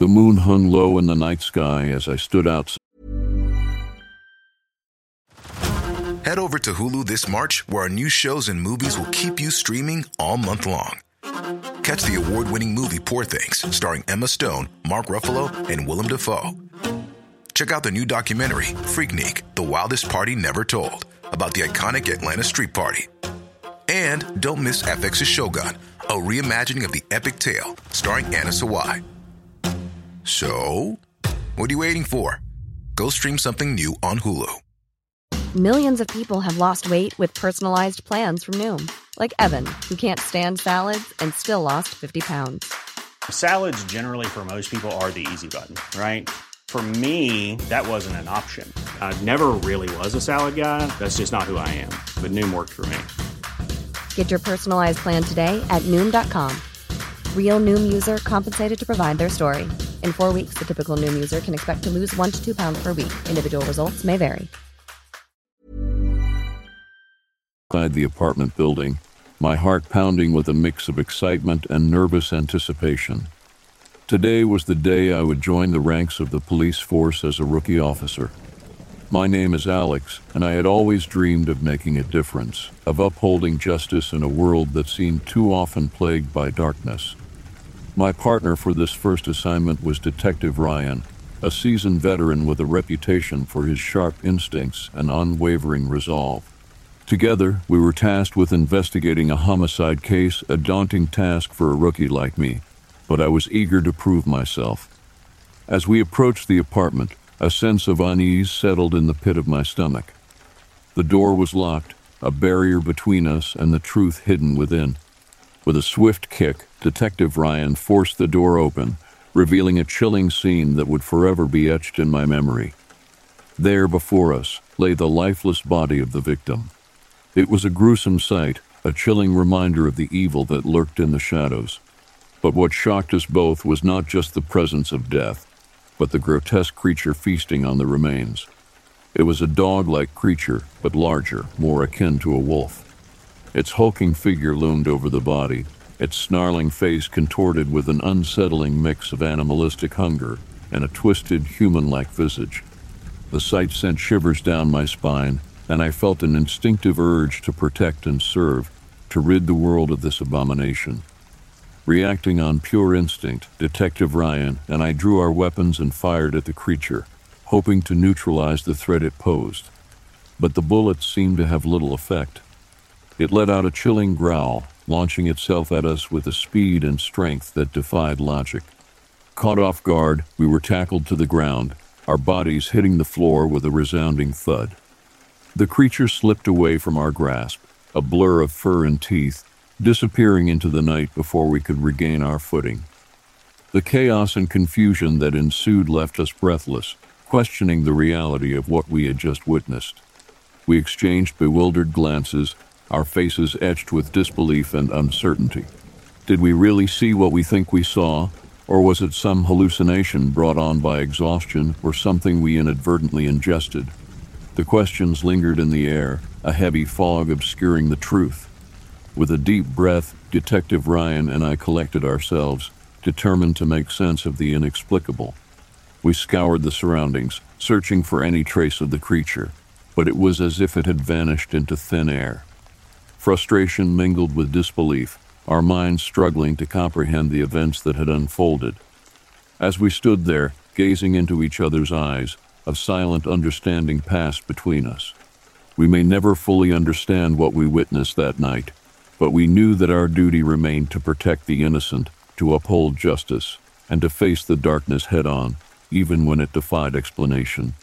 The moon hung low in the night sky as I stood outside. Head over to Hulu this March, where our new shows and movies will keep you streaming all month long. Catch the award winning movie Poor Things, starring Emma Stone, Mark Ruffalo, and Willem Dafoe. Check out the new documentary, Freaknik The Wildest Party Never Told, about the iconic Atlanta Street Party. And don't miss FX's Shogun, a reimagining of the epic tale, starring Anna Sawai. So, what are you waiting for? Go stream something new on Hulu. Millions of people have lost weight with personalized plans from Noom, like Evan, who can't stand salads and still lost 50 pounds. Salads, generally, for most people, are the easy button, right? For me, that wasn't an option. I never really was a salad guy. That's just not who I am. But Noom worked for me. Get your personalized plan today at Noom.com. Real Noom user compensated to provide their story. In four weeks, the typical Noom user can expect to lose one to two pounds per week. Individual results may vary. the apartment building, my heart pounding with a mix of excitement and nervous anticipation. Today was the day I would join the ranks of the police force as a rookie officer. My name is Alex, and I had always dreamed of making a difference, of upholding justice in a world that seemed too often plagued by darkness. My partner for this first assignment was Detective Ryan, a seasoned veteran with a reputation for his sharp instincts and unwavering resolve. Together, we were tasked with investigating a homicide case, a daunting task for a rookie like me, but I was eager to prove myself. As we approached the apartment, a sense of unease settled in the pit of my stomach. The door was locked, a barrier between us and the truth hidden within. With a swift kick, Detective Ryan forced the door open, revealing a chilling scene that would forever be etched in my memory. There before us lay the lifeless body of the victim. It was a gruesome sight, a chilling reminder of the evil that lurked in the shadows. But what shocked us both was not just the presence of death, but the grotesque creature feasting on the remains. It was a dog like creature, but larger, more akin to a wolf. Its hulking figure loomed over the body, its snarling face contorted with an unsettling mix of animalistic hunger and a twisted, human like visage. The sight sent shivers down my spine, and I felt an instinctive urge to protect and serve, to rid the world of this abomination. Reacting on pure instinct, Detective Ryan and I drew our weapons and fired at the creature, hoping to neutralize the threat it posed. But the bullets seemed to have little effect. It let out a chilling growl, launching itself at us with a speed and strength that defied logic. Caught off guard, we were tackled to the ground, our bodies hitting the floor with a resounding thud. The creature slipped away from our grasp, a blur of fur and teeth, disappearing into the night before we could regain our footing. The chaos and confusion that ensued left us breathless, questioning the reality of what we had just witnessed. We exchanged bewildered glances, our faces etched with disbelief and uncertainty. Did we really see what we think we saw, or was it some hallucination brought on by exhaustion or something we inadvertently ingested? The questions lingered in the air, a heavy fog obscuring the truth. With a deep breath, Detective Ryan and I collected ourselves, determined to make sense of the inexplicable. We scoured the surroundings, searching for any trace of the creature, but it was as if it had vanished into thin air. Frustration mingled with disbelief, our minds struggling to comprehend the events that had unfolded. As we stood there, gazing into each other's eyes, a silent understanding passed between us. We may never fully understand what we witnessed that night, but we knew that our duty remained to protect the innocent, to uphold justice, and to face the darkness head on, even when it defied explanation.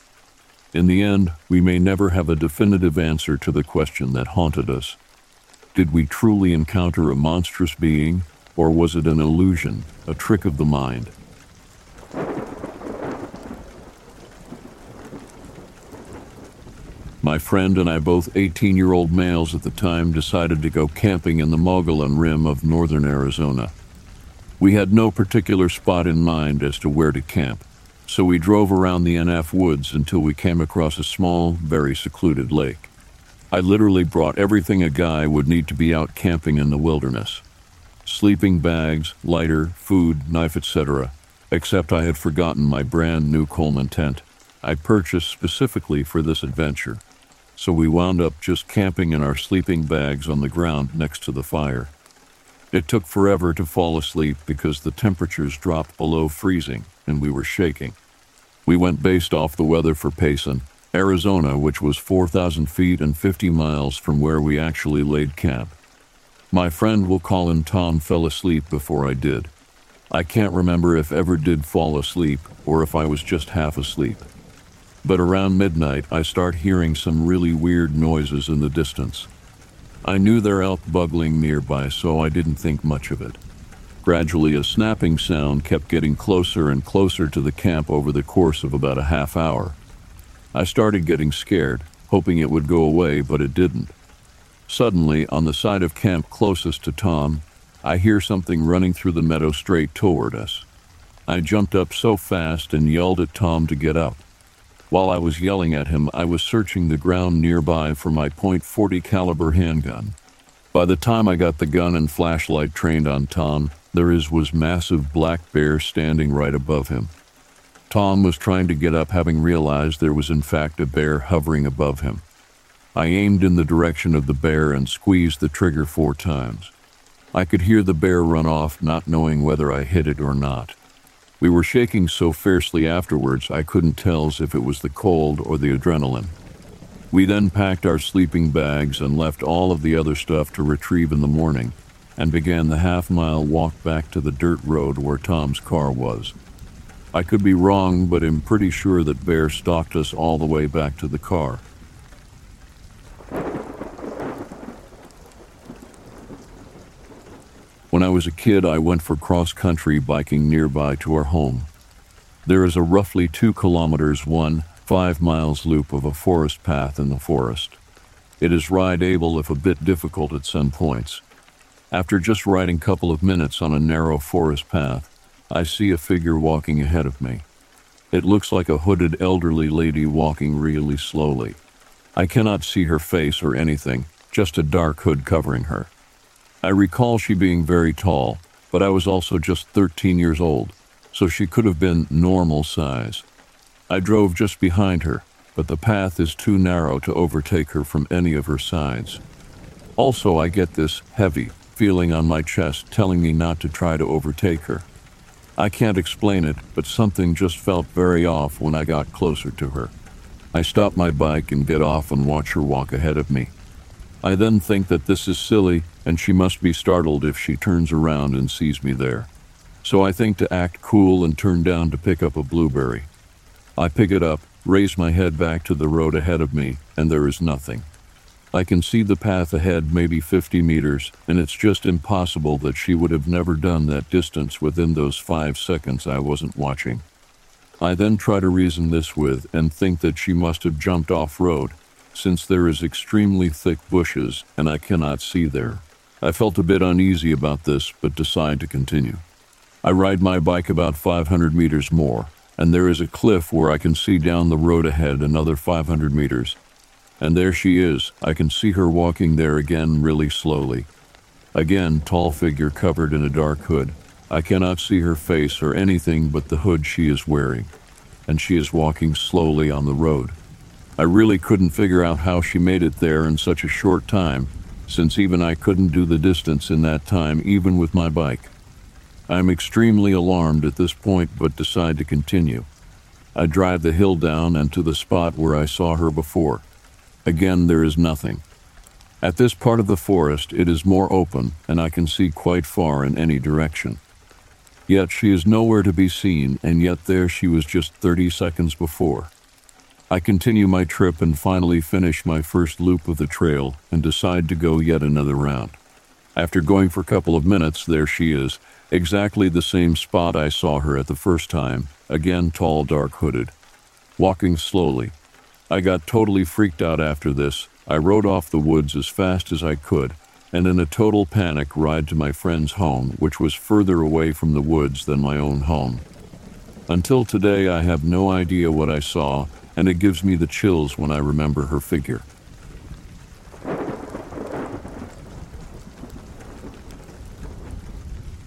In the end, we may never have a definitive answer to the question that haunted us. Did we truly encounter a monstrous being, or was it an illusion, a trick of the mind? My friend and I, both 18 year old males at the time, decided to go camping in the Mogollon Rim of northern Arizona. We had no particular spot in mind as to where to camp, so we drove around the NF woods until we came across a small, very secluded lake. I literally brought everything a guy would need to be out camping in the wilderness sleeping bags, lighter, food, knife, etc. Except I had forgotten my brand new Coleman tent I purchased specifically for this adventure so we wound up just camping in our sleeping bags on the ground next to the fire. It took forever to fall asleep because the temperatures dropped below freezing and we were shaking. We went based off the weather for Payson, Arizona, which was 4,000 feet and 50 miles from where we actually laid camp. My friend, we'll call him Tom, fell asleep before I did. I can't remember if ever did fall asleep or if I was just half asleep. But around midnight, I start hearing some really weird noises in the distance. I knew there elk bugling nearby, so I didn't think much of it. Gradually, a snapping sound kept getting closer and closer to the camp over the course of about a half hour. I started getting scared, hoping it would go away, but it didn't. Suddenly, on the side of camp closest to Tom, I hear something running through the meadow straight toward us. I jumped up so fast and yelled at Tom to get up. While I was yelling at him, I was searching the ground nearby for my .40 caliber handgun. By the time I got the gun and flashlight trained on Tom, there is was massive black bear standing right above him. Tom was trying to get up having realized there was in fact a bear hovering above him. I aimed in the direction of the bear and squeezed the trigger four times. I could hear the bear run off, not knowing whether I hit it or not. We were shaking so fiercely afterwards I couldn't tell if it was the cold or the adrenaline. We then packed our sleeping bags and left all of the other stuff to retrieve in the morning and began the half mile walk back to the dirt road where Tom's car was. I could be wrong, but am pretty sure that Bear stalked us all the way back to the car. When I was a kid, I went for cross country biking nearby to our home. There is a roughly two kilometers, one, five miles loop of a forest path in the forest. It is ride able if a bit difficult at some points. After just riding a couple of minutes on a narrow forest path, I see a figure walking ahead of me. It looks like a hooded elderly lady walking really slowly. I cannot see her face or anything, just a dark hood covering her. I recall she being very tall, but I was also just 13 years old, so she could have been normal size. I drove just behind her, but the path is too narrow to overtake her from any of her sides. Also, I get this heavy feeling on my chest telling me not to try to overtake her. I can't explain it, but something just felt very off when I got closer to her. I stop my bike and get off and watch her walk ahead of me. I then think that this is silly and she must be startled if she turns around and sees me there. so I think to act cool and turn down to pick up a blueberry. I pick it up, raise my head back to the road ahead of me, and there is nothing. I can see the path ahead maybe 50 meters, and it's just impossible that she would have never done that distance within those five seconds I wasn't watching. I then try to reason this with and think that she must have jumped off road, since there is extremely thick bushes and I cannot see there. I felt a bit uneasy about this, but decide to continue. I ride my bike about 500 meters more, and there is a cliff where I can see down the road ahead another 500 meters. And there she is. I can see her walking there again really slowly. Again, tall figure covered in a dark hood. I cannot see her face or anything but the hood she is wearing, and she is walking slowly on the road. I really couldn't figure out how she made it there in such a short time, since even I couldn't do the distance in that time, even with my bike. I'm extremely alarmed at this point, but decide to continue. I drive the hill down and to the spot where I saw her before. Again, there is nothing. At this part of the forest, it is more open, and I can see quite far in any direction. Yet she is nowhere to be seen, and yet there she was just 30 seconds before. I continue my trip and finally finish my first loop of the trail and decide to go yet another round. After going for a couple of minutes, there she is, exactly the same spot I saw her at the first time, again tall, dark hooded. Walking slowly. I got totally freaked out after this. I rode off the woods as fast as I could, and in a total panic ride to my friend's home, which was further away from the woods than my own home. Until today, I have no idea what I saw, and it gives me the chills when I remember her figure.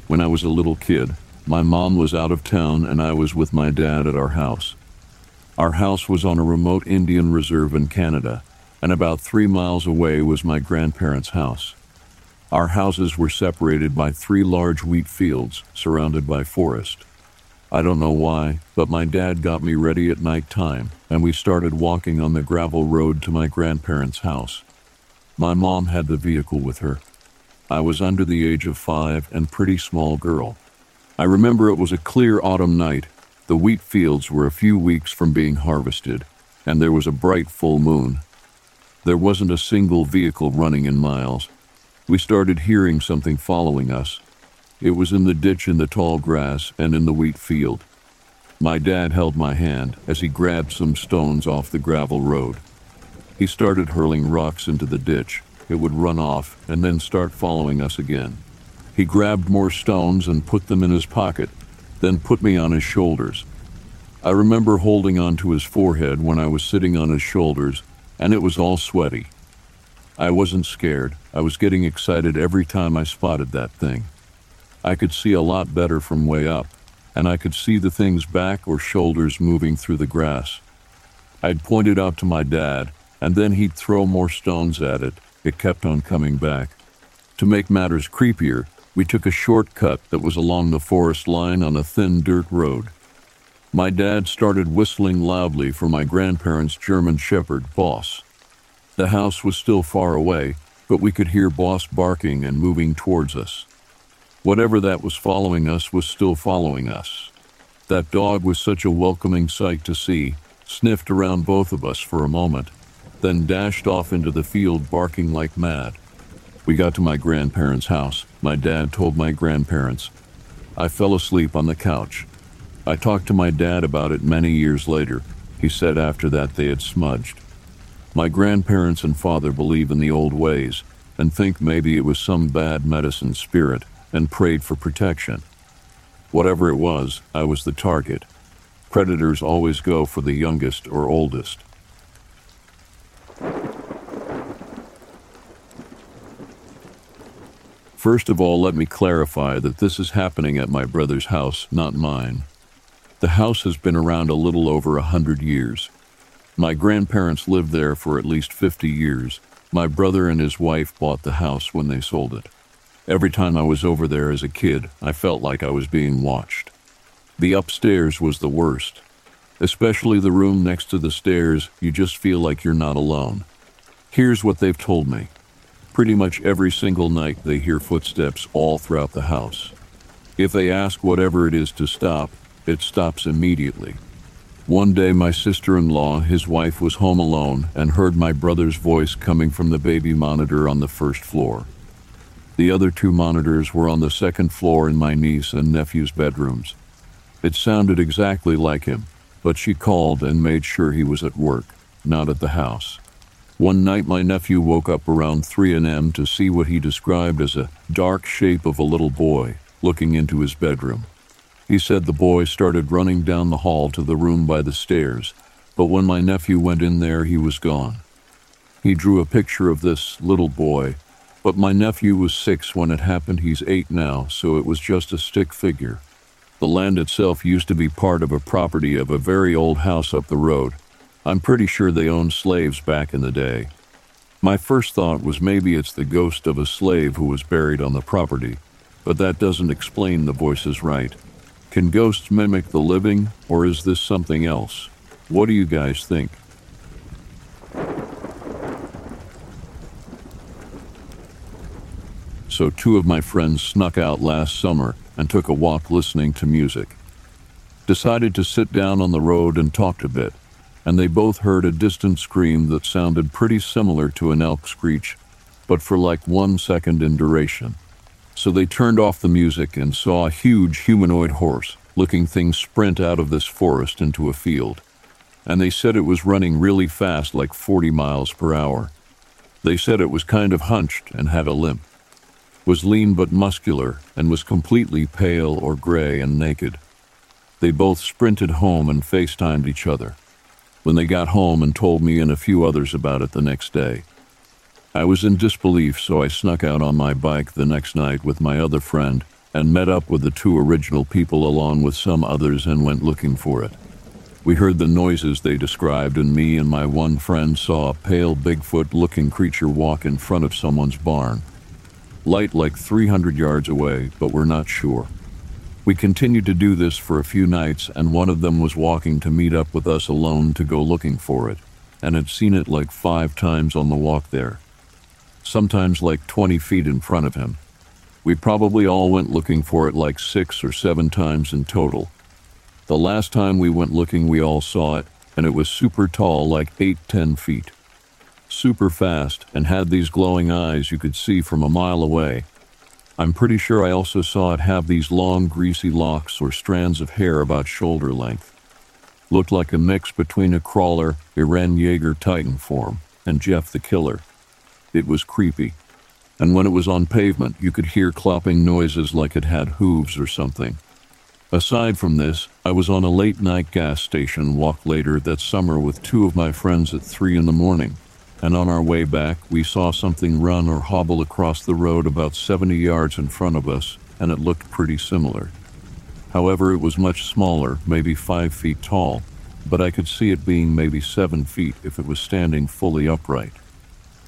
When I was a little kid, my mom was out of town and I was with my dad at our house. Our house was on a remote Indian reserve in Canada, and about three miles away was my grandparents' house. Our houses were separated by three large wheat fields surrounded by forest. I don't know why, but my dad got me ready at night time, and we started walking on the gravel road to my grandparents' house. My mom had the vehicle with her. I was under the age of five and pretty small girl. I remember it was a clear autumn night. The wheat fields were a few weeks from being harvested, and there was a bright full moon. There wasn't a single vehicle running in miles. We started hearing something following us. It was in the ditch in the tall grass and in the wheat field. My dad held my hand as he grabbed some stones off the gravel road. He started hurling rocks into the ditch. It would run off and then start following us again. He grabbed more stones and put them in his pocket, then put me on his shoulders. I remember holding onto his forehead when I was sitting on his shoulders, and it was all sweaty. I wasn't scared. I was getting excited every time I spotted that thing. I could see a lot better from way up, and I could see the thing's back or shoulders moving through the grass. I'd point it out to my dad, and then he'd throw more stones at it. It kept on coming back. To make matters creepier, we took a shortcut that was along the forest line on a thin dirt road. My dad started whistling loudly for my grandparents' German Shepherd, Boss. The house was still far away, but we could hear Boss barking and moving towards us. Whatever that was following us was still following us. That dog was such a welcoming sight to see, sniffed around both of us for a moment, then dashed off into the field barking like mad. We got to my grandparents' house. My dad told my grandparents. I fell asleep on the couch. I talked to my dad about it many years later. He said after that they had smudged. My grandparents and father believe in the old ways and think maybe it was some bad medicine spirit and prayed for protection. Whatever it was, I was the target. Predators always go for the youngest or oldest. First of all, let me clarify that this is happening at my brother's house, not mine. The house has been around a little over a hundred years. My grandparents lived there for at least 50 years. My brother and his wife bought the house when they sold it. Every time I was over there as a kid, I felt like I was being watched. The upstairs was the worst. Especially the room next to the stairs, you just feel like you're not alone. Here's what they've told me. Pretty much every single night they hear footsteps all throughout the house. If they ask whatever it is to stop, it stops immediately. One day, my sister in law, his wife, was home alone and heard my brother's voice coming from the baby monitor on the first floor. The other two monitors were on the second floor in my niece and nephew's bedrooms. It sounded exactly like him, but she called and made sure he was at work, not at the house. One night, my nephew woke up around 3 a.m. to see what he described as a dark shape of a little boy looking into his bedroom. He said the boy started running down the hall to the room by the stairs, but when my nephew went in there, he was gone. He drew a picture of this little boy, but my nephew was six when it happened. He's eight now, so it was just a stick figure. The land itself used to be part of a property of a very old house up the road. I'm pretty sure they owned slaves back in the day. My first thought was maybe it's the ghost of a slave who was buried on the property, but that doesn't explain the voices right. Can ghosts mimic the living, or is this something else? What do you guys think? So, two of my friends snuck out last summer and took a walk listening to music. Decided to sit down on the road and talked a bit, and they both heard a distant scream that sounded pretty similar to an elk screech, but for like one second in duration. So they turned off the music and saw a huge humanoid horse looking thing sprint out of this forest into a field. And they said it was running really fast, like 40 miles per hour. They said it was kind of hunched and had a limp was lean but muscular, and was completely pale or gray and naked. They both sprinted home and FaceTimed each other. When they got home and told me and a few others about it the next day, I was in disbelief, so I snuck out on my bike the next night with my other friend and met up with the two original people along with some others and went looking for it. We heard the noises they described, and me and my one friend saw a pale Bigfoot looking creature walk in front of someone's barn light like 300 yards away, but we're not sure. We continued to do this for a few nights, and one of them was walking to meet up with us alone to go looking for it, and had seen it like five times on the walk there, sometimes like 20 feet in front of him. We probably all went looking for it like six or seven times in total. The last time we went looking, we all saw it, and it was super tall, like eight, ten feet super fast, and had these glowing eyes you could see from a mile away. I'm pretty sure I also saw it have these long, greasy locks or strands of hair about shoulder length. Looked like a mix between a crawler, Eren Yeager Titan form, and Jeff the Killer. It was creepy, and when it was on pavement, you could hear clopping noises like it had hooves or something. Aside from this, I was on a late night gas station walk later that summer with two of my friends at three in the morning and on our way back, we saw something run or hobble across the road about 70 yards in front of us, and it looked pretty similar. However, it was much smaller, maybe five feet tall, but I could see it being maybe seven feet if it was standing fully upright.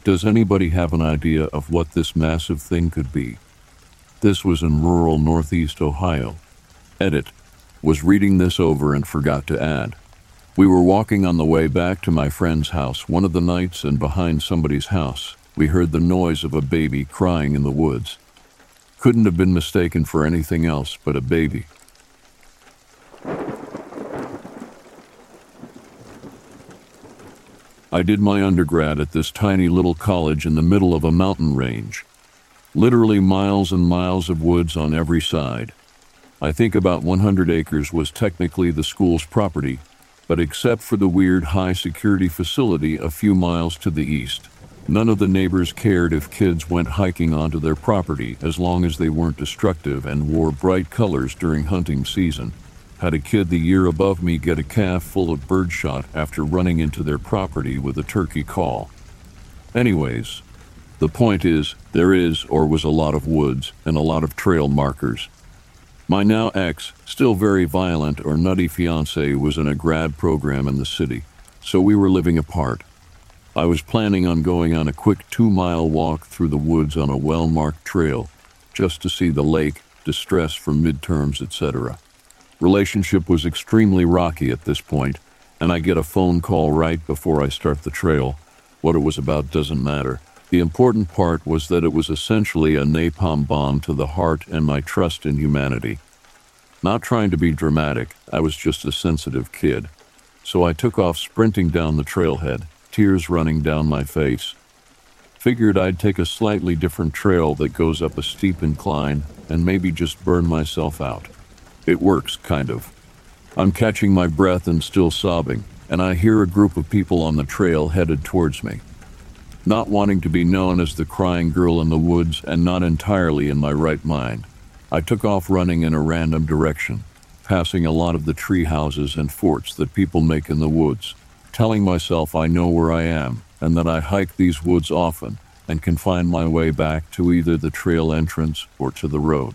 Does anybody have an idea of what this massive thing could be? This was in rural northeast Ohio. Edit was reading this over and forgot to add. We were walking on the way back to my friend's house one of the nights, and behind somebody's house, we heard the noise of a baby crying in the woods. Couldn't have been mistaken for anything else but a baby. I did my undergrad at this tiny little college in the middle of a mountain range. Literally miles and miles of woods on every side. I think about 100 acres was technically the school's property, but except for the weird high security facility a few miles to the east, none of the neighbors cared if kids went hiking onto their property as long as they weren't destructive and wore bright colors during hunting season. Had a kid the year above me get a calf full of birdshot after running into their property with a turkey call. Anyways, the point is, there is or was a lot of woods and a lot of trail markers, my now ex, still very violent or nutty fiance, was in a grad program in the city, so we were living apart. I was planning on going on a quick two mile walk through the woods on a well marked trail, just to see the lake, distress from midterms, etc. Relationship was extremely rocky at this point, and I get a phone call right before I start the trail. What it was about doesn't matter, The important part was that it was essentially a napalm bomb to the heart and my trust in humanity. Not trying to be dramatic, I was just a sensitive kid. So I took off sprinting down the trailhead, tears running down my face. Figured I'd take a slightly different trail that goes up a steep incline and maybe just burn myself out. It works, kind of. I'm catching my breath and still sobbing, and I hear a group of people on the trail headed towards me. Not wanting to be known as the crying girl in the woods and not entirely in my right mind, I took off running in a random direction, passing a lot of the tree houses and forts that people make in the woods, telling myself I know where I am and that I hike these woods often and can find my way back to either the trail entrance or to the road.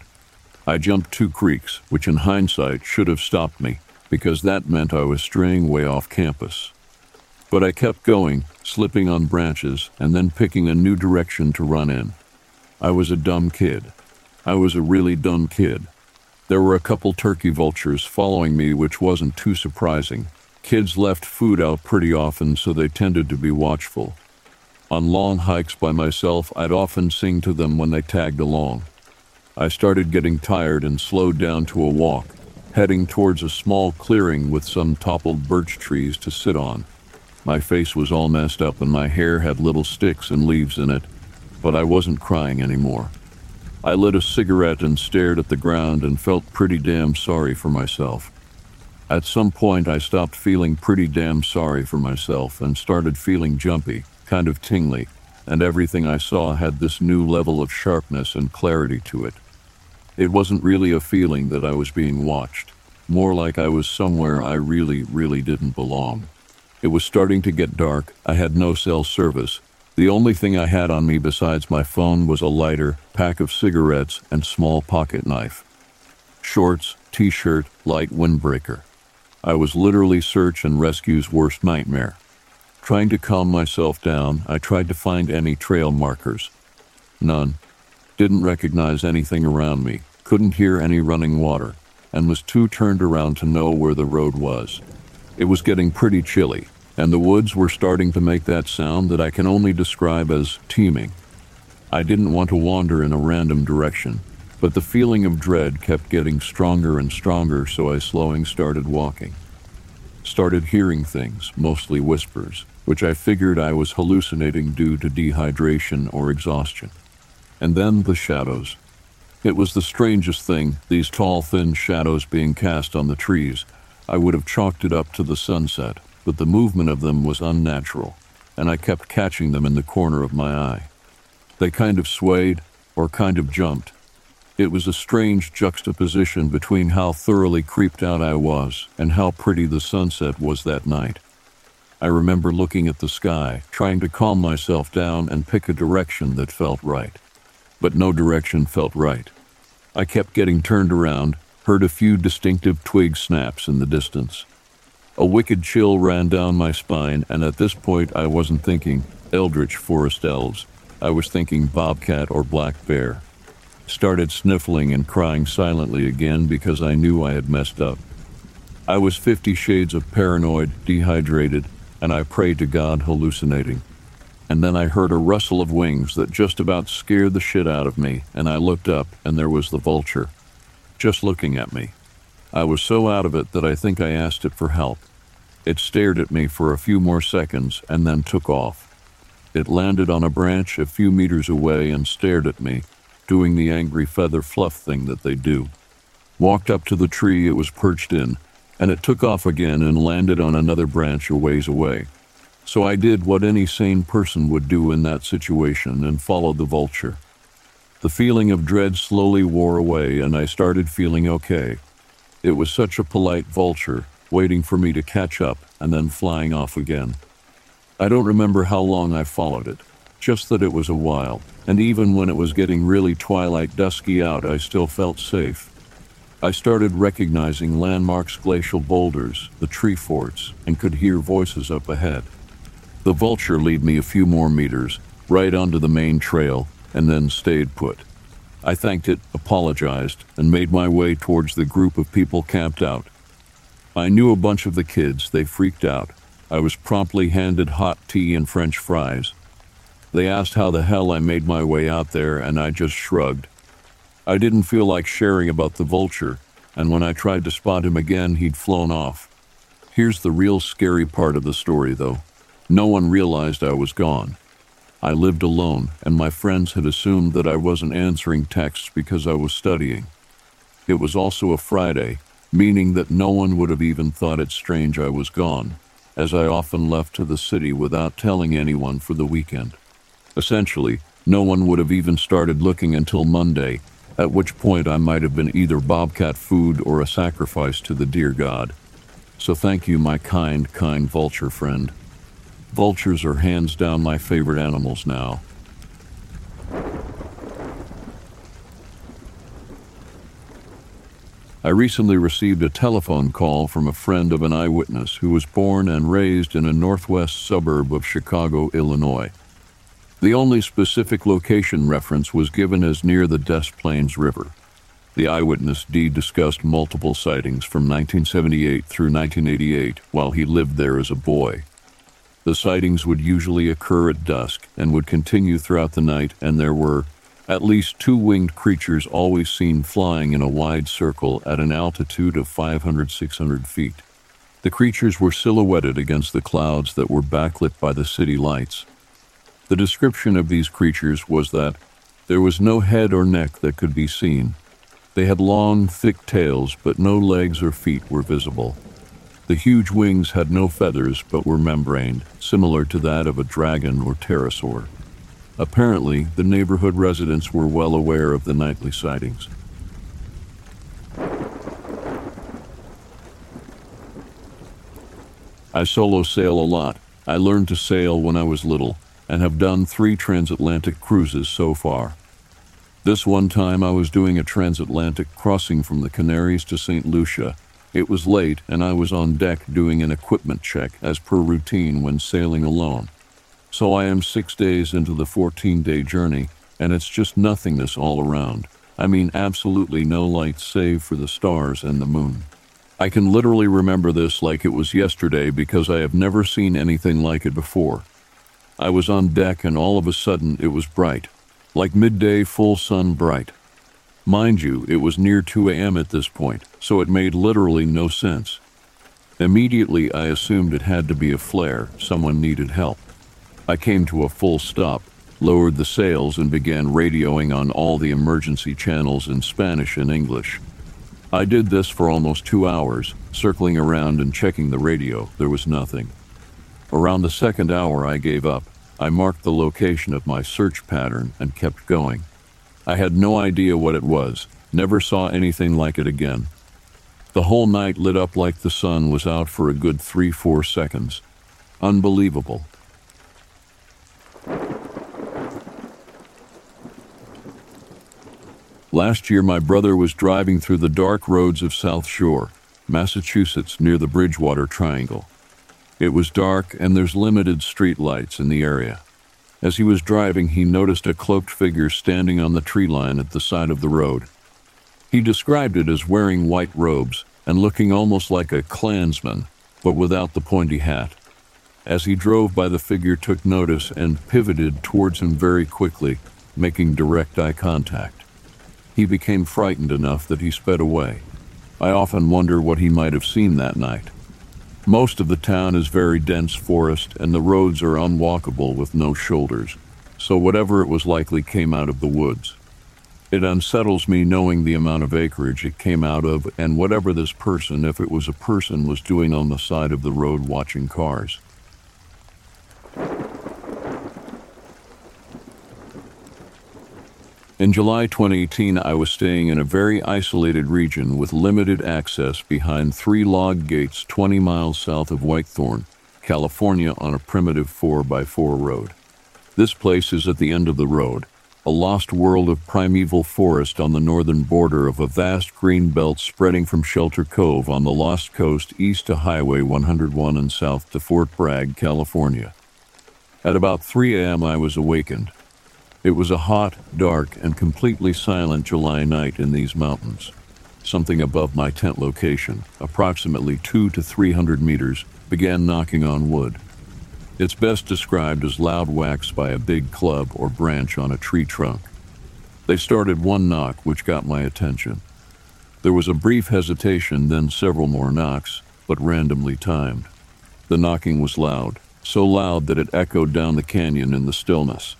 I jumped two creeks, which in hindsight should have stopped me because that meant I was straying way off campus. But I kept going, slipping on branches, and then picking a new direction to run in. I was a dumb kid. I was a really dumb kid. There were a couple turkey vultures following me, which wasn't too surprising. Kids left food out pretty often, so they tended to be watchful. On long hikes by myself, I'd often sing to them when they tagged along. I started getting tired and slowed down to a walk, heading towards a small clearing with some toppled birch trees to sit on. My face was all messed up and my hair had little sticks and leaves in it, but I wasn't crying anymore. I lit a cigarette and stared at the ground and felt pretty damn sorry for myself. At some point, I stopped feeling pretty damn sorry for myself and started feeling jumpy, kind of tingly, and everything I saw had this new level of sharpness and clarity to it. It wasn't really a feeling that I was being watched, more like I was somewhere I really, really didn't belong. It was starting to get dark. I had no cell service. The only thing I had on me besides my phone was a lighter, pack of cigarettes, and small pocket knife. Shorts, t shirt, light windbreaker. I was literally search and rescue's worst nightmare. Trying to calm myself down, I tried to find any trail markers. None. Didn't recognize anything around me, couldn't hear any running water, and was too turned around to know where the road was. It was getting pretty chilly, and the woods were starting to make that sound that I can only describe as teeming. I didn't want to wander in a random direction, but the feeling of dread kept getting stronger and stronger, so I slowing started walking. Started hearing things, mostly whispers, which I figured I was hallucinating due to dehydration or exhaustion. And then the shadows. It was the strangest thing, these tall, thin shadows being cast on the trees, I would have chalked it up to the sunset, but the movement of them was unnatural, and I kept catching them in the corner of my eye. They kind of swayed or kind of jumped. It was a strange juxtaposition between how thoroughly creeped out I was and how pretty the sunset was that night. I remember looking at the sky, trying to calm myself down and pick a direction that felt right. But no direction felt right. I kept getting turned around, heard a few distinctive twig snaps in the distance. A wicked chill ran down my spine, and at this point I wasn't thinking eldritch forest elves. I was thinking bobcat or black bear. Started sniffling and crying silently again because I knew I had messed up. I was fifty shades of paranoid, dehydrated, and I prayed to God hallucinating. And then I heard a rustle of wings that just about scared the shit out of me, and I looked up, and there was the vulture just looking at me. I was so out of it that I think I asked it for help. It stared at me for a few more seconds and then took off. It landed on a branch a few meters away and stared at me, doing the angry feather fluff thing that they do. Walked up to the tree it was perched in, and it took off again and landed on another branch a ways away. So I did what any sane person would do in that situation and followed the vulture. The feeling of dread slowly wore away, and I started feeling okay. It was such a polite vulture, waiting for me to catch up and then flying off again. I don't remember how long I followed it, just that it was a while, and even when it was getting really twilight dusky out, I still felt safe. I started recognizing landmarks, glacial boulders, the tree forts, and could hear voices up ahead. The vulture led me a few more meters, right onto the main trail, and then stayed put. I thanked it, apologized, and made my way towards the group of people camped out. I knew a bunch of the kids, they freaked out. I was promptly handed hot tea and french fries. They asked how the hell I made my way out there, and I just shrugged. I didn't feel like sharing about the vulture, and when I tried to spot him again, he'd flown off. Here's the real scary part of the story, though. No one realized I was gone. I lived alone, and my friends had assumed that I wasn't answering texts because I was studying. It was also a Friday, meaning that no one would have even thought it strange I was gone, as I often left to the city without telling anyone for the weekend. Essentially, no one would have even started looking until Monday, at which point I might have been either bobcat food or a sacrifice to the dear God. So thank you, my kind, kind vulture friend. Vultures are hands down my favorite animals now. I recently received a telephone call from a friend of an eyewitness who was born and raised in a northwest suburb of Chicago, Illinois. The only specific location reference was given as near the Des Plaines River. The eyewitness D discussed multiple sightings from 1978 through 1988 while he lived there as a boy. The sightings would usually occur at dusk and would continue throughout the night, and there were at least two winged creatures always seen flying in a wide circle at an altitude of 500 600 feet. The creatures were silhouetted against the clouds that were backlit by the city lights. The description of these creatures was that there was no head or neck that could be seen. They had long, thick tails, but no legs or feet were visible. The huge wings had no feathers but were membraned, similar to that of a dragon or pterosaur. Apparently, the neighborhood residents were well aware of the nightly sightings. I solo sail a lot. I learned to sail when I was little and have done three transatlantic cruises so far. This one time I was doing a transatlantic crossing from the Canaries to St. Lucia it was late, and I was on deck doing an equipment check as per routine when sailing alone. So I am six days into the 14 day journey, and it's just nothingness all around. I mean, absolutely no light save for the stars and the moon. I can literally remember this like it was yesterday because I have never seen anything like it before. I was on deck, and all of a sudden it was bright, like midday full sun bright. Mind you, it was near 2 a.m. at this point, so it made literally no sense. Immediately, I assumed it had to be a flare, someone needed help. I came to a full stop, lowered the sails, and began radioing on all the emergency channels in Spanish and English. I did this for almost two hours, circling around and checking the radio. There was nothing. Around the second hour, I gave up. I marked the location of my search pattern and kept going. I had no idea what it was, never saw anything like it again. The whole night lit up like the sun was out for a good three, four seconds. Unbelievable. Last year, my brother was driving through the dark roads of South Shore, Massachusetts, near the Bridgewater Triangle. It was dark, and there's limited street lights in the area. As he was driving, he noticed a cloaked figure standing on the tree line at the side of the road. He described it as wearing white robes and looking almost like a clansman, but without the pointy hat. As he drove by, the figure took notice and pivoted towards him very quickly, making direct eye contact. He became frightened enough that he sped away. I often wonder what he might have seen that night. Most of the town is very dense forest, and the roads are unwalkable with no shoulders, so whatever it was likely came out of the woods. It unsettles me knowing the amount of acreage it came out of and whatever this person, if it was a person, was doing on the side of the road watching cars. In July 2018, I was staying in a very isolated region with limited access behind three log gates 20 miles south of Whitethorn, California, on a primitive 4x4 road. This place is at the end of the road, a lost world of primeval forest on the northern border of a vast green belt spreading from Shelter Cove on the Lost Coast east to Highway 101 and south to Fort Bragg, California. At about 3 a.m., I was awakened. It was a hot, dark, and completely silent July night in these mountains. Something above my tent location, approximately two to three hundred meters, began knocking on wood. It's best described as loud whacks by a big club or branch on a tree trunk. They started one knock, which got my attention. There was a brief hesitation, then several more knocks, but randomly timed. The knocking was loud, so loud that it echoed down the canyon in the stillness.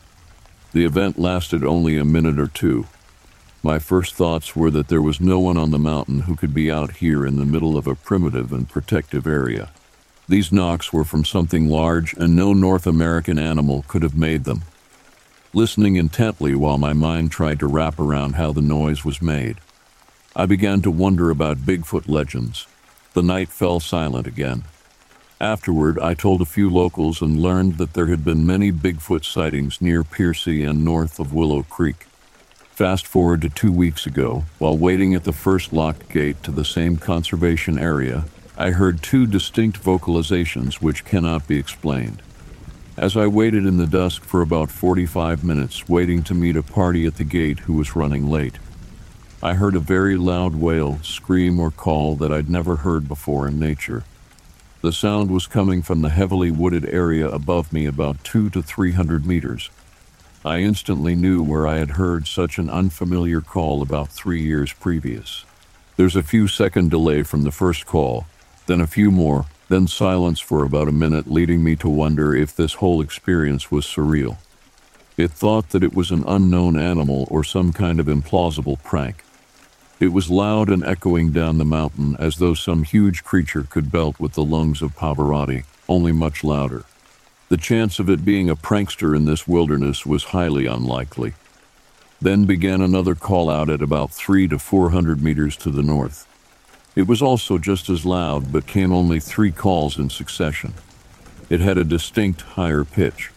The event lasted only a minute or two. My first thoughts were that there was no one on the mountain who could be out here in the middle of a primitive and protective area. These knocks were from something large, and no North American animal could have made them. Listening intently while my mind tried to wrap around how the noise was made, I began to wonder about Bigfoot legends. The night fell silent again. Afterward, I told a few locals and learned that there had been many Bigfoot sightings near Piercy and north of Willow Creek. Fast forward to two weeks ago, while waiting at the first locked gate to the same conservation area, I heard two distinct vocalizations which cannot be explained. As I waited in the dusk for about 45 minutes, waiting to meet a party at the gate who was running late, I heard a very loud wail, scream, or call that I'd never heard before in nature. The sound was coming from the heavily wooded area above me about two to three hundred meters. I instantly knew where I had heard such an unfamiliar call about three years previous. There's a few second delay from the first call, then a few more, then silence for about a minute, leading me to wonder if this whole experience was surreal. It thought that it was an unknown animal or some kind of implausible prank. It was loud and echoing down the mountain as though some huge creature could belt with the lungs of Pavarotti, only much louder. The chance of it being a prankster in this wilderness was highly unlikely. Then began another call out at about three to four hundred meters to the north. It was also just as loud, but came only three calls in succession. It had a distinct higher pitch.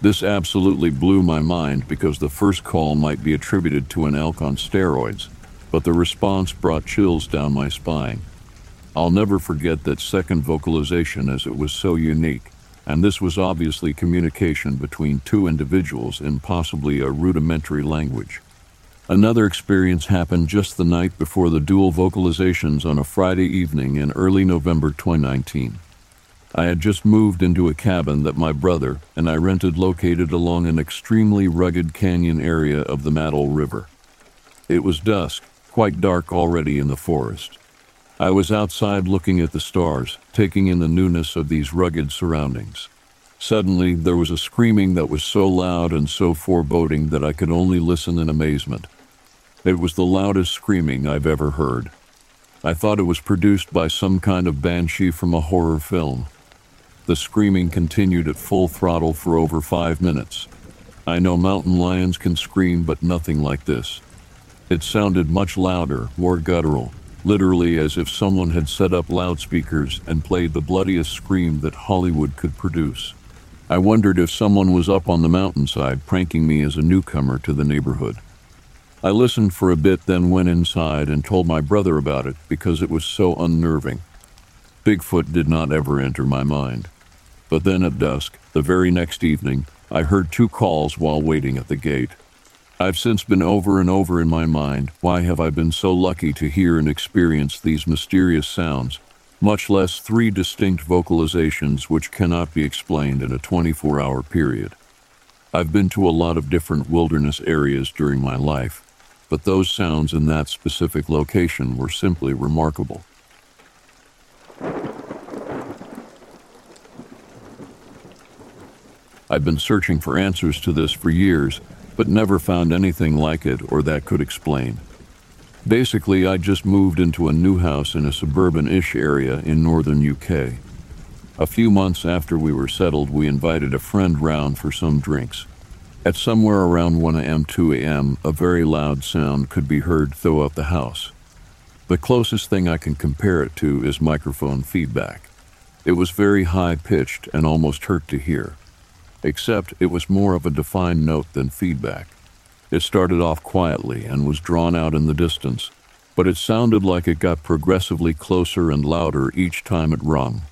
This absolutely blew my mind because the first call might be attributed to an elk on steroids, but the response brought chills down my spine. I'll never forget that second vocalization as it was so unique, and this was obviously communication between two individuals in possibly a rudimentary language. Another experience happened just the night before the dual vocalizations on a Friday evening in early November 2019. I had just moved into a cabin that my brother and I rented located along an extremely rugged canyon area of the Mattole River. It was dusk, quite dark already in the forest. I was outside looking at the stars, taking in the newness of these rugged surroundings. Suddenly, there was a screaming that was so loud and so foreboding that I could only listen in amazement. It was the loudest screaming I've ever heard. I thought it was produced by some kind of banshee from a horror film. The screaming continued at full throttle for over five minutes. I know mountain lions can scream, but nothing like this. It sounded much louder, more guttural, literally as if someone had set up loudspeakers and played the bloodiest scream that Hollywood could produce. I wondered if someone was up on the mountainside pranking me as a newcomer to the neighborhood. I listened for a bit, then went inside and told my brother about it because it was so unnerving. Bigfoot did not ever enter my mind. But then at dusk, the very next evening, I heard two calls while waiting at the gate. I've since been over and over in my mind why have I been so lucky to hear and experience these mysterious sounds, much less three distinct vocalizations which cannot be explained in a 24 hour period. I've been to a lot of different wilderness areas during my life, but those sounds in that specific location were simply remarkable. I've been searching for answers to this for years, but never found anything like it or that could explain. Basically, I just moved into a new house in a suburban ish area in northern UK. A few months after we were settled, we invited a friend round for some drinks. At somewhere around 1 a.m., 2 a.m., a very loud sound could be heard throughout the house. The closest thing I can compare it to is microphone feedback. It was very high pitched and almost hurt to hear except it was more of a defined note than feedback. It started off quietly and was drawn out in the distance, but it sounded like it got progressively closer and louder each time it rung.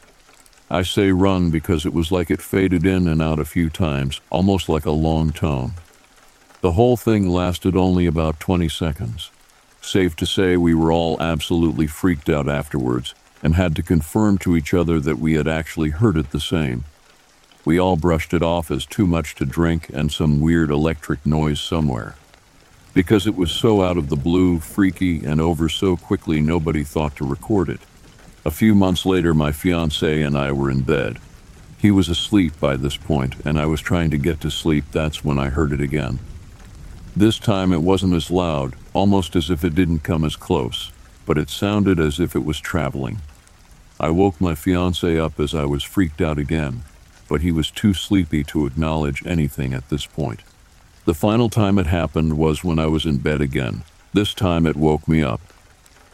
I say rung because it was like it faded in and out a few times, almost like a long tone. The whole thing lasted only about 20 seconds. Safe to say, we were all absolutely freaked out afterwards and had to confirm to each other that we had actually heard it the same. We all brushed it off as too much to drink and some weird electric noise somewhere. Because it was so out of the blue, freaky, and over so quickly, nobody thought to record it. A few months later, my fiance and I were in bed. He was asleep by this point, and I was trying to get to sleep. That's when I heard it again. This time it wasn't as loud, almost as if it didn't come as close, but it sounded as if it was traveling. I woke my fiance up as I was freaked out again, but he was too sleepy to acknowledge anything at this point. The final time it happened was when I was in bed again. This time it woke me up.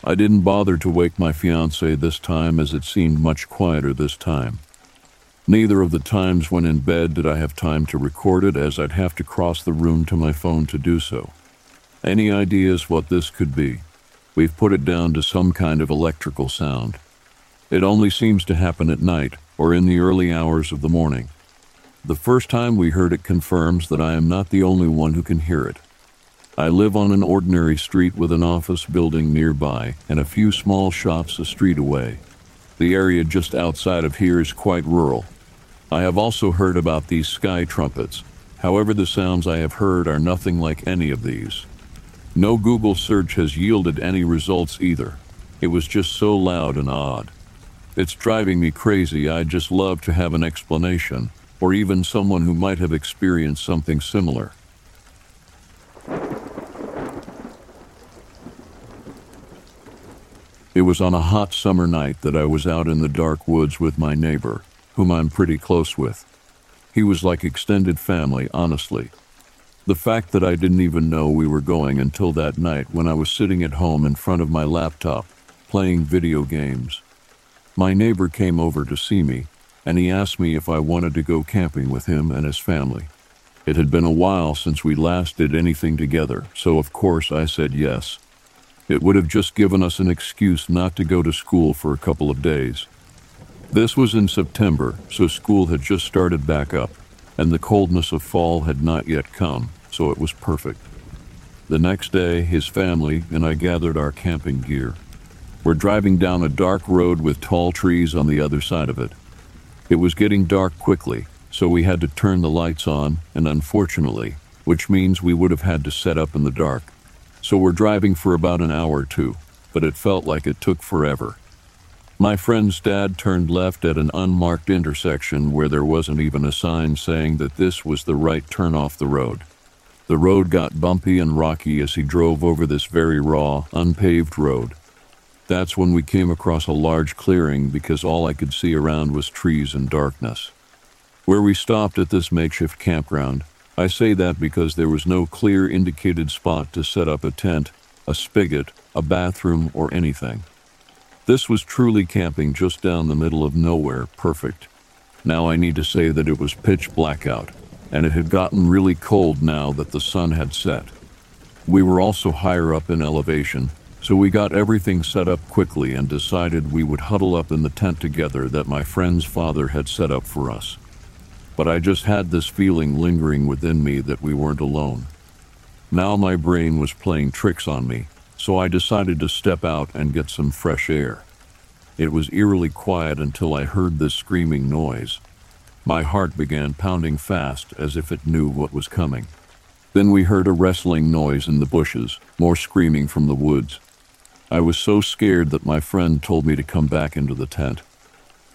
I didn't bother to wake my fiance this time as it seemed much quieter this time. Neither of the times when in bed did I have time to record it as I'd have to cross the room to my phone to do so. Any ideas what this could be? We've put it down to some kind of electrical sound. It only seems to happen at night or in the early hours of the morning. The first time we heard it confirms that I am not the only one who can hear it. I live on an ordinary street with an office building nearby and a few small shops a street away. The area just outside of here is quite rural. I have also heard about these sky trumpets. However, the sounds I have heard are nothing like any of these. No Google search has yielded any results either. It was just so loud and odd. It's driving me crazy. I'd just love to have an explanation, or even someone who might have experienced something similar. It was on a hot summer night that I was out in the dark woods with my neighbor, whom I'm pretty close with. He was like extended family, honestly. The fact that I didn't even know we were going until that night when I was sitting at home in front of my laptop, playing video games. My neighbor came over to see me, and he asked me if I wanted to go camping with him and his family. It had been a while since we last did anything together, so of course I said yes. It would have just given us an excuse not to go to school for a couple of days. This was in September, so school had just started back up, and the coldness of fall had not yet come, so it was perfect. The next day, his family and I gathered our camping gear. We're driving down a dark road with tall trees on the other side of it. It was getting dark quickly, so we had to turn the lights on, and unfortunately, which means we would have had to set up in the dark. So we're driving for about an hour or two, but it felt like it took forever. My friend's dad turned left at an unmarked intersection where there wasn't even a sign saying that this was the right turn off the road. The road got bumpy and rocky as he drove over this very raw, unpaved road. That's when we came across a large clearing because all I could see around was trees and darkness. Where we stopped at this makeshift campground, I say that because there was no clear indicated spot to set up a tent, a spigot, a bathroom, or anything. This was truly camping just down the middle of nowhere, perfect. Now I need to say that it was pitch black out, and it had gotten really cold now that the sun had set. We were also higher up in elevation, so we got everything set up quickly and decided we would huddle up in the tent together that my friend's father had set up for us but I just had this feeling lingering within me that we weren't alone. Now my brain was playing tricks on me, so I decided to step out and get some fresh air. It was eerily quiet until I heard this screaming noise. My heart began pounding fast as if it knew what was coming. Then we heard a wrestling noise in the bushes, more screaming from the woods. I was so scared that my friend told me to come back into the tent.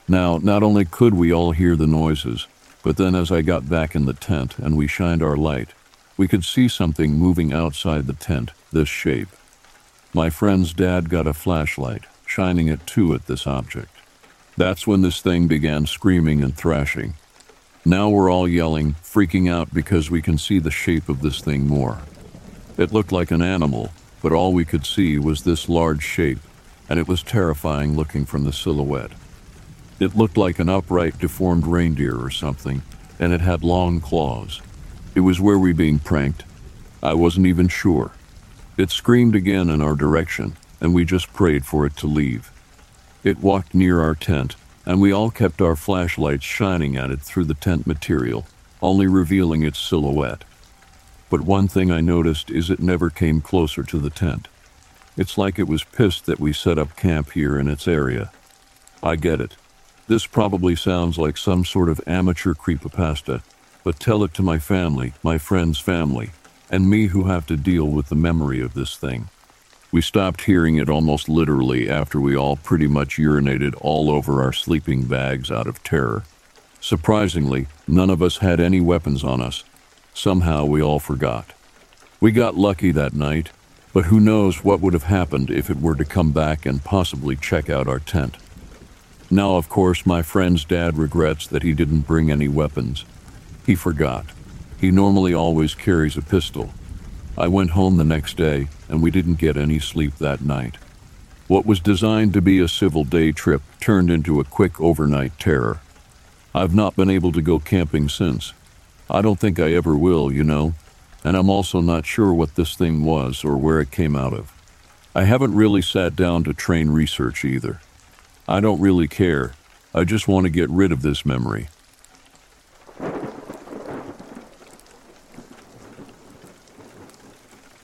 Now, not only could we all hear the noises, but then, as I got back in the tent and we shined our light, we could see something moving outside the tent, this shape. My friend's dad got a flashlight, shining it too at this object. That's when this thing began screaming and thrashing. Now we're all yelling, freaking out because we can see the shape of this thing more. It looked like an animal, but all we could see was this large shape, and it was terrifying looking from the silhouette. It looked like an upright, deformed reindeer or something, and it had long claws. It was where we being pranked? I wasn't even sure. It screamed again in our direction, and we just prayed for it to leave. It walked near our tent, and we all kept our flashlights shining at it through the tent material, only revealing its silhouette. But one thing I noticed is it never came closer to the tent. It's like it was pissed that we set up camp here in its area. I get it. This probably sounds like some sort of amateur creepypasta, but tell it to my family, my friend's family, and me who have to deal with the memory of this thing. We stopped hearing it almost literally after we all pretty much urinated all over our sleeping bags out of terror. Surprisingly, none of us had any weapons on us. Somehow we all forgot. We got lucky that night, but who knows what would have happened if it were to come back and possibly check out our tent. Now, of course, my friend's dad regrets that he didn't bring any weapons. He forgot. He normally always carries a pistol. I went home the next day, and we didn't get any sleep that night. What was designed to be a civil day trip turned into a quick overnight terror. I've not been able to go camping since. I don't think I ever will, you know, and I'm also not sure what this thing was or where it came out of. I haven't really sat down to train research either. I don't really care. I just want to get rid of this memory.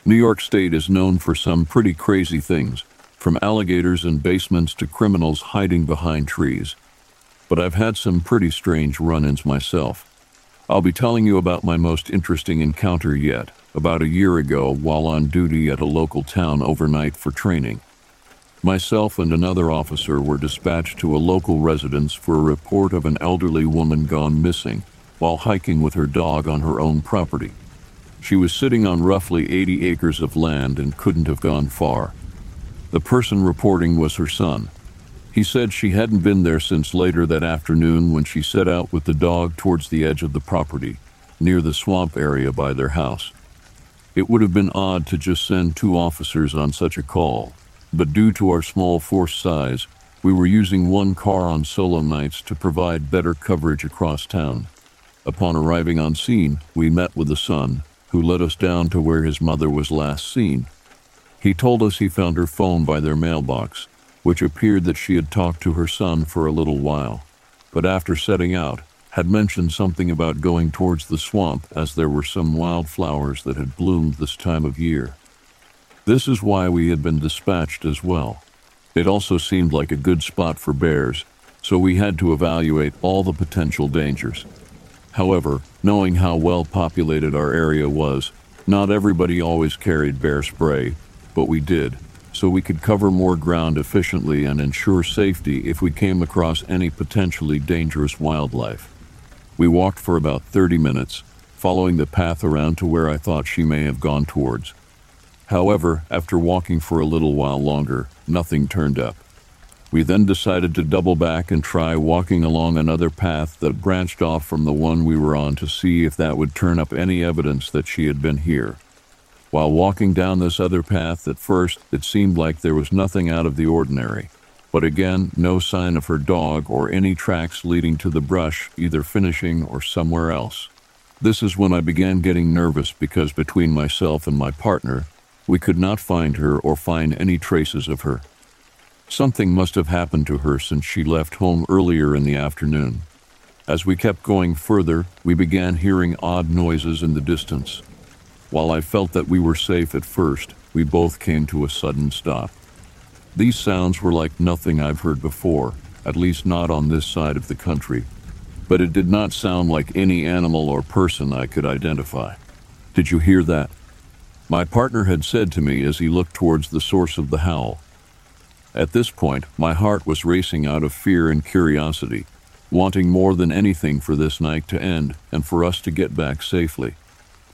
New York State is known for some pretty crazy things, from alligators in basements to criminals hiding behind trees. But I've had some pretty strange run ins myself. I'll be telling you about my most interesting encounter yet, about a year ago while on duty at a local town overnight for training. Myself and another officer were dispatched to a local residence for a report of an elderly woman gone missing while hiking with her dog on her own property. She was sitting on roughly 80 acres of land and couldn't have gone far. The person reporting was her son. He said she hadn't been there since later that afternoon when she set out with the dog towards the edge of the property, near the swamp area by their house. It would have been odd to just send two officers on such a call, but due to our small force size, we were using one car on solo nights to provide better coverage across town. Upon arriving on scene, we met with the son, who led us down to where his mother was last seen. He told us he found her phone by their mailbox, which appeared that she had talked to her son for a little while, but after setting out, had mentioned something about going towards the swamp as there were some wildflowers that had bloomed this time of year. This is why we had been dispatched as well. It also seemed like a good spot for bears, so we had to evaluate all the potential dangers. However, knowing how well populated our area was, not everybody always carried bear spray, but we did, so we could cover more ground efficiently and ensure safety if we came across any potentially dangerous wildlife. We walked for about 30 minutes, following the path around to where I thought she may have gone towards. However, after walking for a little while longer, nothing turned up. We then decided to double back and try walking along another path that branched off from the one we were on to see if that would turn up any evidence that she had been here. While walking down this other path, at first it seemed like there was nothing out of the ordinary, but again, no sign of her dog or any tracks leading to the brush, either finishing or somewhere else. This is when I began getting nervous because between myself and my partner, we could not find her or find any traces of her. Something must have happened to her since she left home earlier in the afternoon. As we kept going further, we began hearing odd noises in the distance. While I felt that we were safe at first, we both came to a sudden stop. These sounds were like nothing I've heard before, at least not on this side of the country, but it did not sound like any animal or person I could identify. Did you hear that? My partner had said to me as he looked towards the source of the howl. At this point, my heart was racing out of fear and curiosity, wanting more than anything for this night to end and for us to get back safely.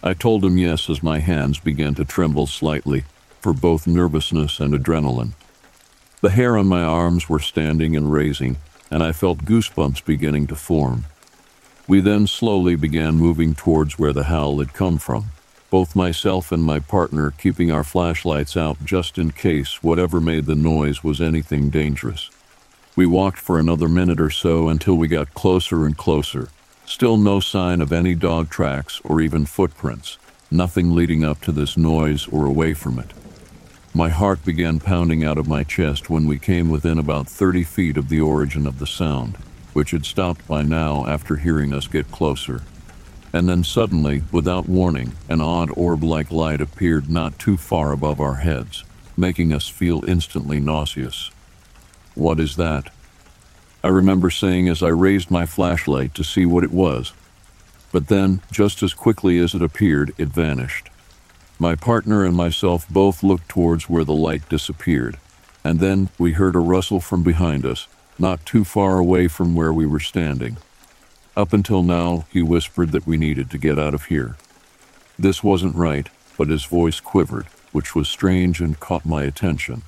I told him yes as my hands began to tremble slightly for both nervousness and adrenaline. The hair on my arms were standing and raising, and I felt goosebumps beginning to form. We then slowly began moving towards where the howl had come from both myself and my partner keeping our flashlights out just in case whatever made the noise was anything dangerous. We walked for another minute or so until we got closer and closer. Still no sign of any dog tracks or even footprints, nothing leading up to this noise or away from it. My heart began pounding out of my chest when we came within about 30 feet of the origin of the sound, which had stopped by now after hearing us get closer and then suddenly, without warning, an odd orb like light appeared not too far above our heads, making us feel instantly nauseous. What is that? I remember saying as I raised my flashlight to see what it was. But then, just as quickly as it appeared, it vanished. My partner and myself both looked towards where the light disappeared, and then we heard a rustle from behind us, not too far away from where we were standing. Up until now, he whispered that we needed to get out of here. This wasn't right, but his voice quivered, which was strange and caught my attention.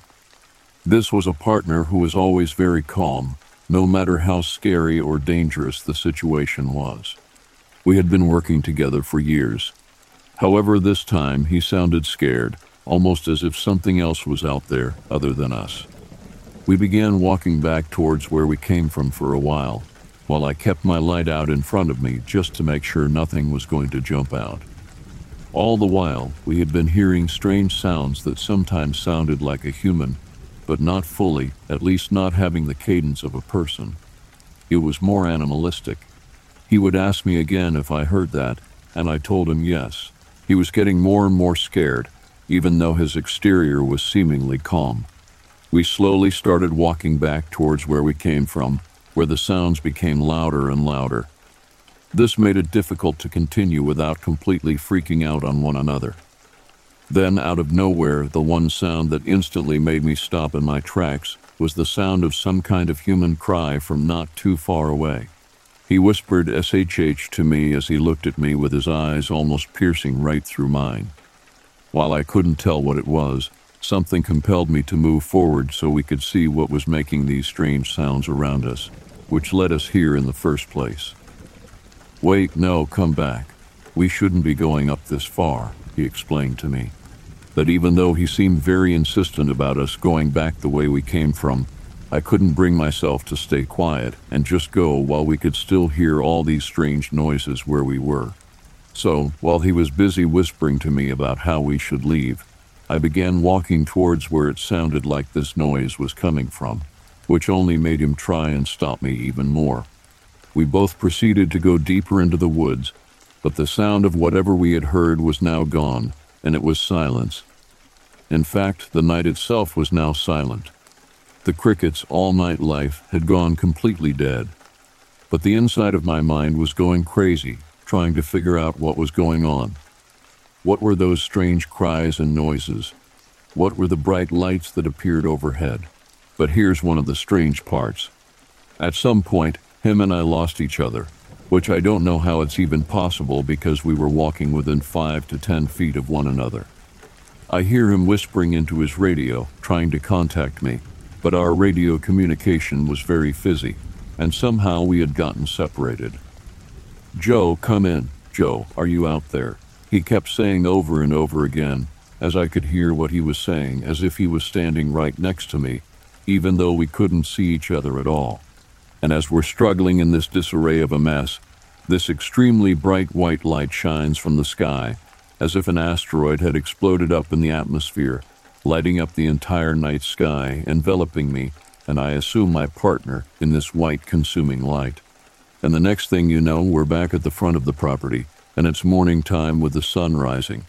This was a partner who was always very calm, no matter how scary or dangerous the situation was. We had been working together for years. However, this time he sounded scared, almost as if something else was out there other than us. We began walking back towards where we came from for a while, while I kept my light out in front of me just to make sure nothing was going to jump out. All the while, we had been hearing strange sounds that sometimes sounded like a human but not fully, at least not having the cadence of a person. It was more animalistic. He would ask me again if I heard that, and I told him yes. He was getting more and more scared, even though his exterior was seemingly calm. We slowly started walking back towards where we came from, where the sounds became louder and louder. This made it difficult to continue without completely freaking out on one another. Then, out of nowhere, the one sound that instantly made me stop in my tracks was the sound of some kind of human cry from not too far away. He whispered SHH to me as he looked at me with his eyes almost piercing right through mine. While I couldn't tell what it was, something compelled me to move forward so we could see what was making these strange sounds around us, which led us here in the first place. Wait, no, come back. We shouldn't be going up this far, he explained to me that even though he seemed very insistent about us going back the way we came from, I couldn't bring myself to stay quiet and just go while we could still hear all these strange noises where we were. So, while he was busy whispering to me about how we should leave, I began walking towards where it sounded like this noise was coming from, which only made him try and stop me even more. We both proceeded to go deeper into the woods, but the sound of whatever we had heard was now gone, and it was silence. In fact, the night itself was now silent. The crickets' all night life had gone completely dead. But the inside of my mind was going crazy, trying to figure out what was going on. What were those strange cries and noises? What were the bright lights that appeared overhead? But here's one of the strange parts. At some point, him and I lost each other, which I don't know how it's even possible because we were walking within five to ten feet of one another. I hear him whispering into his radio, trying to contact me, but our radio communication was very fizzy, and somehow we had gotten separated. Joe, come in. Joe, are you out there? He kept saying over and over again, as I could hear what he was saying, as if he was standing right next to me, even though we couldn't see each other at all. And as we're struggling in this disarray of a mess, this extremely bright white light shines from the sky, as if an asteroid had exploded up in the atmosphere, lighting up the entire night sky, enveloping me, and I assume my partner, in this white consuming light. And the next thing you know, we're back at the front of the property, and it's morning time with the sun rising.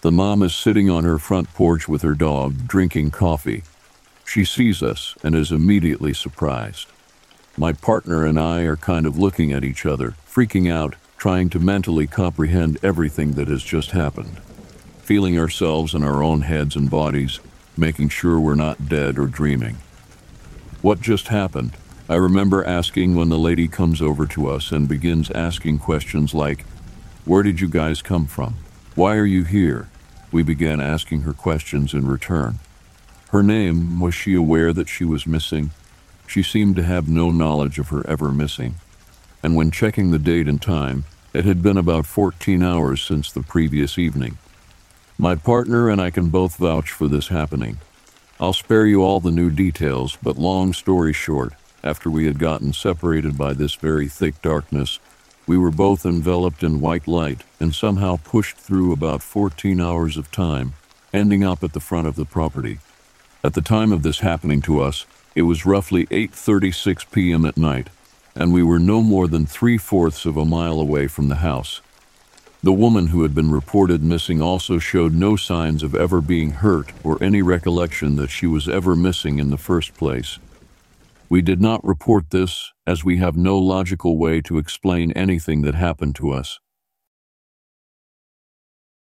The mom is sitting on her front porch with her dog, drinking coffee. She sees us and is immediately surprised. My partner and I are kind of looking at each other, freaking out, trying to mentally comprehend everything that has just happened, feeling ourselves in our own heads and bodies, making sure we're not dead or dreaming. What just happened? I remember asking when the lady comes over to us and begins asking questions like, Where did you guys come from? Why are you here? We began asking her questions in return. Her name, was she aware that she was missing? She seemed to have no knowledge of her ever missing. And when checking the date and time, it had been about 14 hours since the previous evening. My partner and I can both vouch for this happening. I'll spare you all the new details, but long story short, after we had gotten separated by this very thick darkness, we were both enveloped in white light and somehow pushed through about 14 hours of time, ending up at the front of the property. At the time of this happening to us, it was roughly 8:36 p.m. at night, and we were no more than three-fourths of a mile away from the house. The woman who had been reported missing also showed no signs of ever being hurt or any recollection that she was ever missing in the first place. We did not report this as we have no logical way to explain anything that happened to us.